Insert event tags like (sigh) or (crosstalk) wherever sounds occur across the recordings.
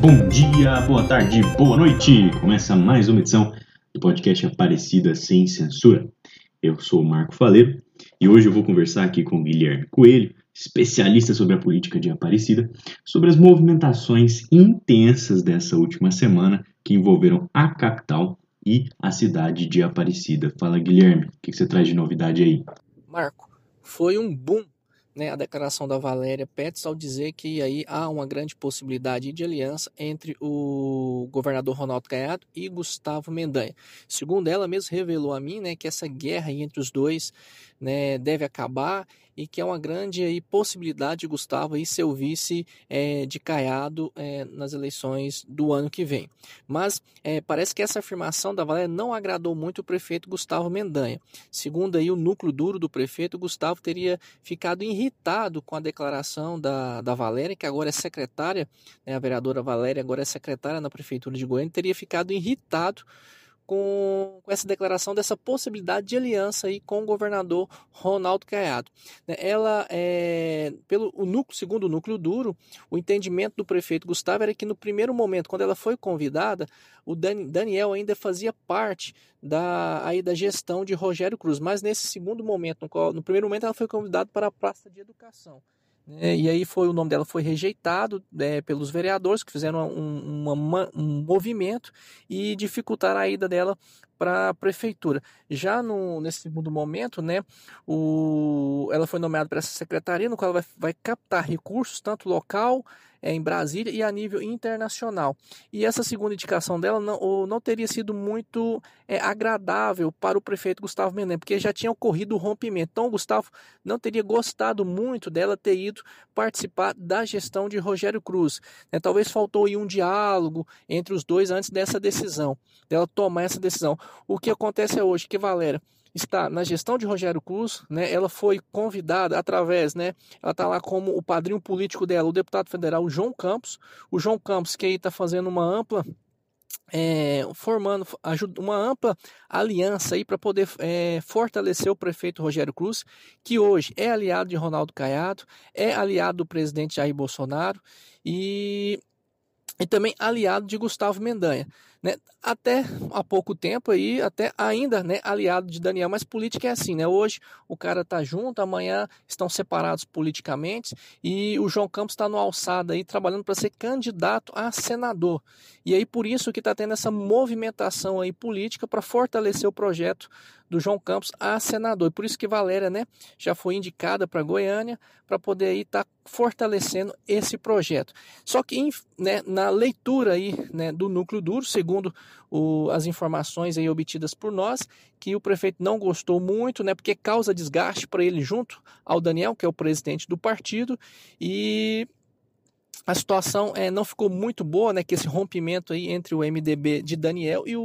Bom dia, boa tarde, boa noite! Começa mais uma edição do podcast Aparecida Sem Censura. Eu sou o Marco Faleiro e hoje eu vou conversar aqui com o Guilherme Coelho, especialista sobre a política de Aparecida, sobre as movimentações intensas dessa última semana que envolveram a capital e a cidade de Aparecida. Fala, Guilherme, o que você traz de novidade aí? Marco, foi um boom né, a declaração da Valéria Pets ao dizer que aí há uma grande possibilidade de aliança entre o governador Ronaldo Caiado e Gustavo Mendanha. Segundo ela mesmo revelou a mim, né, que essa guerra entre os dois, né, deve acabar e que é uma grande aí, possibilidade de Gustavo aí ser o vice é, de Caiado é, nas eleições do ano que vem. Mas é, parece que essa afirmação da Valéria não agradou muito o prefeito Gustavo Mendanha. Segundo aí o núcleo duro do prefeito, Gustavo teria ficado irritado com a declaração da, da Valéria, que agora é secretária, né, a vereadora Valéria agora é secretária na prefeitura de Goiânia, teria ficado irritado com, com essa declaração dessa possibilidade de aliança aí com o governador Ronaldo Caiado. Né, ela, é, pelo o núcleo, segundo o núcleo duro, o entendimento do prefeito Gustavo era que no primeiro momento, quando ela foi convidada, o Daniel ainda fazia parte da, aí da gestão de Rogério Cruz, mas nesse segundo momento, no, qual, no primeiro momento ela foi convidada para a praça de educação. É, e aí foi o nome dela foi rejeitado é, pelos vereadores que fizeram um, uma, um movimento e dificultaram a ida dela para a prefeitura. Já no, nesse segundo momento, né, o, ela foi nomeada para essa secretaria, no qual ela vai, vai captar recursos, tanto local, é, em Brasília e a nível internacional. E essa segunda indicação dela não, não teria sido muito é, agradável para o prefeito Gustavo Menezes, porque já tinha ocorrido o rompimento. Então, o Gustavo não teria gostado muito dela ter ido participar da gestão de Rogério Cruz. Né? Talvez faltou aí um diálogo entre os dois antes dessa decisão, dela tomar essa decisão. O que acontece é hoje que Valéria está na gestão de Rogério Cruz, né? Ela foi convidada através, né? Ela está lá como o padrinho político dela, o deputado federal João Campos. O João Campos que aí está fazendo uma ampla é, formando uma ampla aliança aí para poder é, fortalecer o prefeito Rogério Cruz, que hoje é aliado de Ronaldo Caiado, é aliado do presidente Jair Bolsonaro e, e também aliado de Gustavo Mendanha né, até há pouco tempo aí, até ainda, né, aliado de Daniel, mas política é assim, né? Hoje o cara tá junto, amanhã estão separados politicamente e o João Campos está no alçada aí trabalhando para ser candidato a senador. E aí por isso que está tendo essa movimentação aí política para fortalecer o projeto do João Campos a senador. E por isso que Valéria, né, já foi indicada para Goiânia para poder aí estar tá fortalecendo esse projeto. Só que né, na leitura aí, né, do núcleo duro, segundo o, as informações aí obtidas por nós, que o prefeito não gostou muito, né, porque causa desgaste para ele junto ao Daniel, que é o presidente do partido, e a situação é, não ficou muito boa, né, que esse rompimento aí entre o MDB de Daniel e o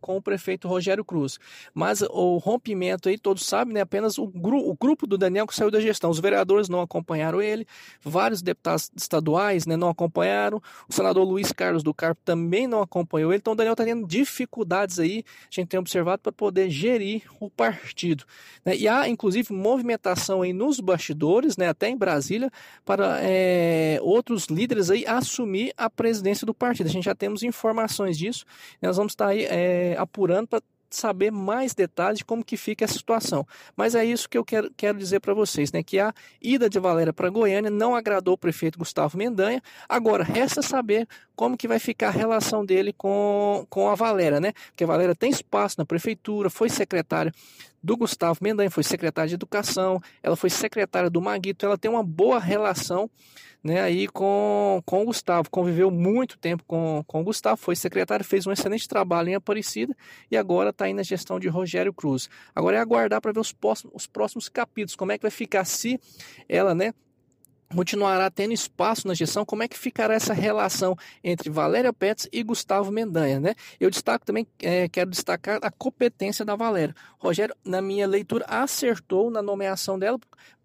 com o prefeito Rogério Cruz. Mas o rompimento aí, todos sabem, né, apenas o, gru, o grupo do Daniel que saiu da gestão. Os vereadores não acompanharam ele, vários deputados estaduais, né, não acompanharam. O senador Luiz Carlos do Carpo também não acompanhou ele. Então o Daniel está tendo dificuldades aí, a gente tem observado para poder gerir o partido. Né? E há inclusive movimentação aí nos bastidores, né, até em Brasília, para é, outros líderes aí assumir a presidência do partido. A gente já temos informações disso. Nós vamos estar aí é, apurando para saber mais detalhes de como que fica a situação. Mas é isso que eu quero, quero dizer para vocês, né? Que a ida de Valéria para Goiânia não agradou o prefeito Gustavo Mendanha. Agora, resta saber como que vai ficar a relação dele com, com a Valéria, né? Porque a Valéria tem espaço na prefeitura, foi secretária do Gustavo Mendanha, foi secretária de Educação, ela foi secretária do Maguito, ela tem uma boa relação né, aí com, com o Gustavo, conviveu muito tempo com, com o Gustavo, foi secretário, fez um excelente trabalho em Aparecida e agora está aí na gestão de Rogério Cruz. Agora é aguardar para ver os próximos, os próximos capítulos, como é que vai ficar se ela, né, continuará tendo espaço na gestão, como é que ficará essa relação entre Valéria Pets e Gustavo Mendanha, né? Eu destaco também, é, quero destacar a competência da Valéria. Rogério, na minha leitura, acertou na nomeação dela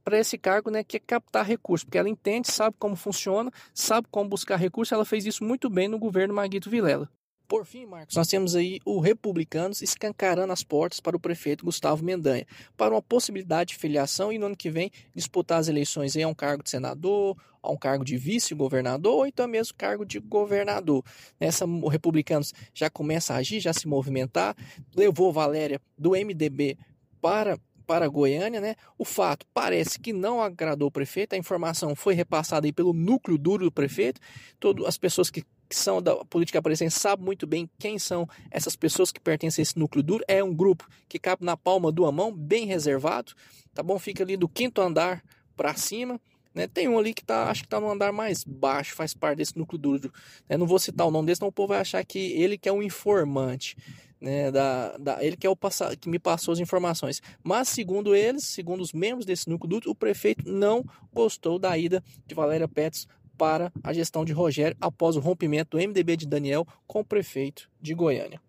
para esse cargo, né, que é captar recursos, porque ela entende, sabe como funciona, sabe como buscar recursos, ela fez isso muito bem no governo Maguito Vilela. Por fim, Marcos, nós temos aí o Republicanos escancarando as portas para o prefeito Gustavo Mendanha, para uma possibilidade de filiação e no ano que vem disputar as eleições aí a um cargo de senador, a um cargo de vice-governador ou então mesmo cargo de governador. Nessa, o Republicanos já começa a agir, já se movimentar, levou Valéria do MDB para para Goiânia, né? O fato parece que não agradou o prefeito, a informação foi repassada aí pelo núcleo duro do prefeito. Todas as pessoas que, que são da política aparecente sabem muito bem quem são essas pessoas que pertencem a esse núcleo duro. É um grupo que cabe na palma de uma mão, bem reservado, tá bom? Fica ali do quinto andar para cima. Né? Tem um ali que tá, acho que está no andar mais baixo, faz parte desse núcleo duro. Né? Não vou citar o nome desse, senão o povo vai achar que ele que é um informante né, da, da, ele que é o que me passou as informações. Mas segundo eles, segundo os membros desse núcleo duro, o prefeito não gostou da ida de Valéria Pets para a gestão de Rogério após o rompimento do MDB de Daniel com o prefeito de Goiânia.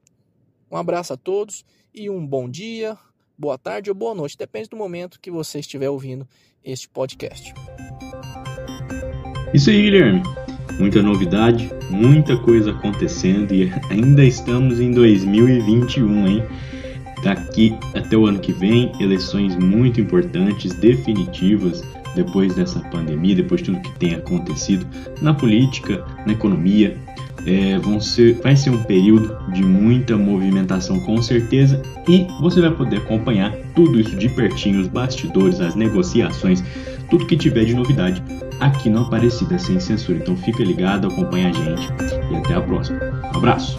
Um abraço a todos e um bom dia, boa tarde ou boa noite, depende do momento que você estiver ouvindo este podcast. Isso aí, Guilherme muita novidade, muita coisa acontecendo e (laughs) ainda estamos em 2021, hein? Daqui até o ano que vem, eleições muito importantes, definitivas, depois dessa pandemia, depois de tudo que tem acontecido na política, na economia. É, vão ser, vai ser um período de muita movimentação com certeza e você vai poder acompanhar tudo isso de pertinho, os bastidores, as negociações, tudo que tiver de novidade aqui no Aparecida Sem Censura. Então fica ligado, acompanha a gente e até a próxima. Um abraço!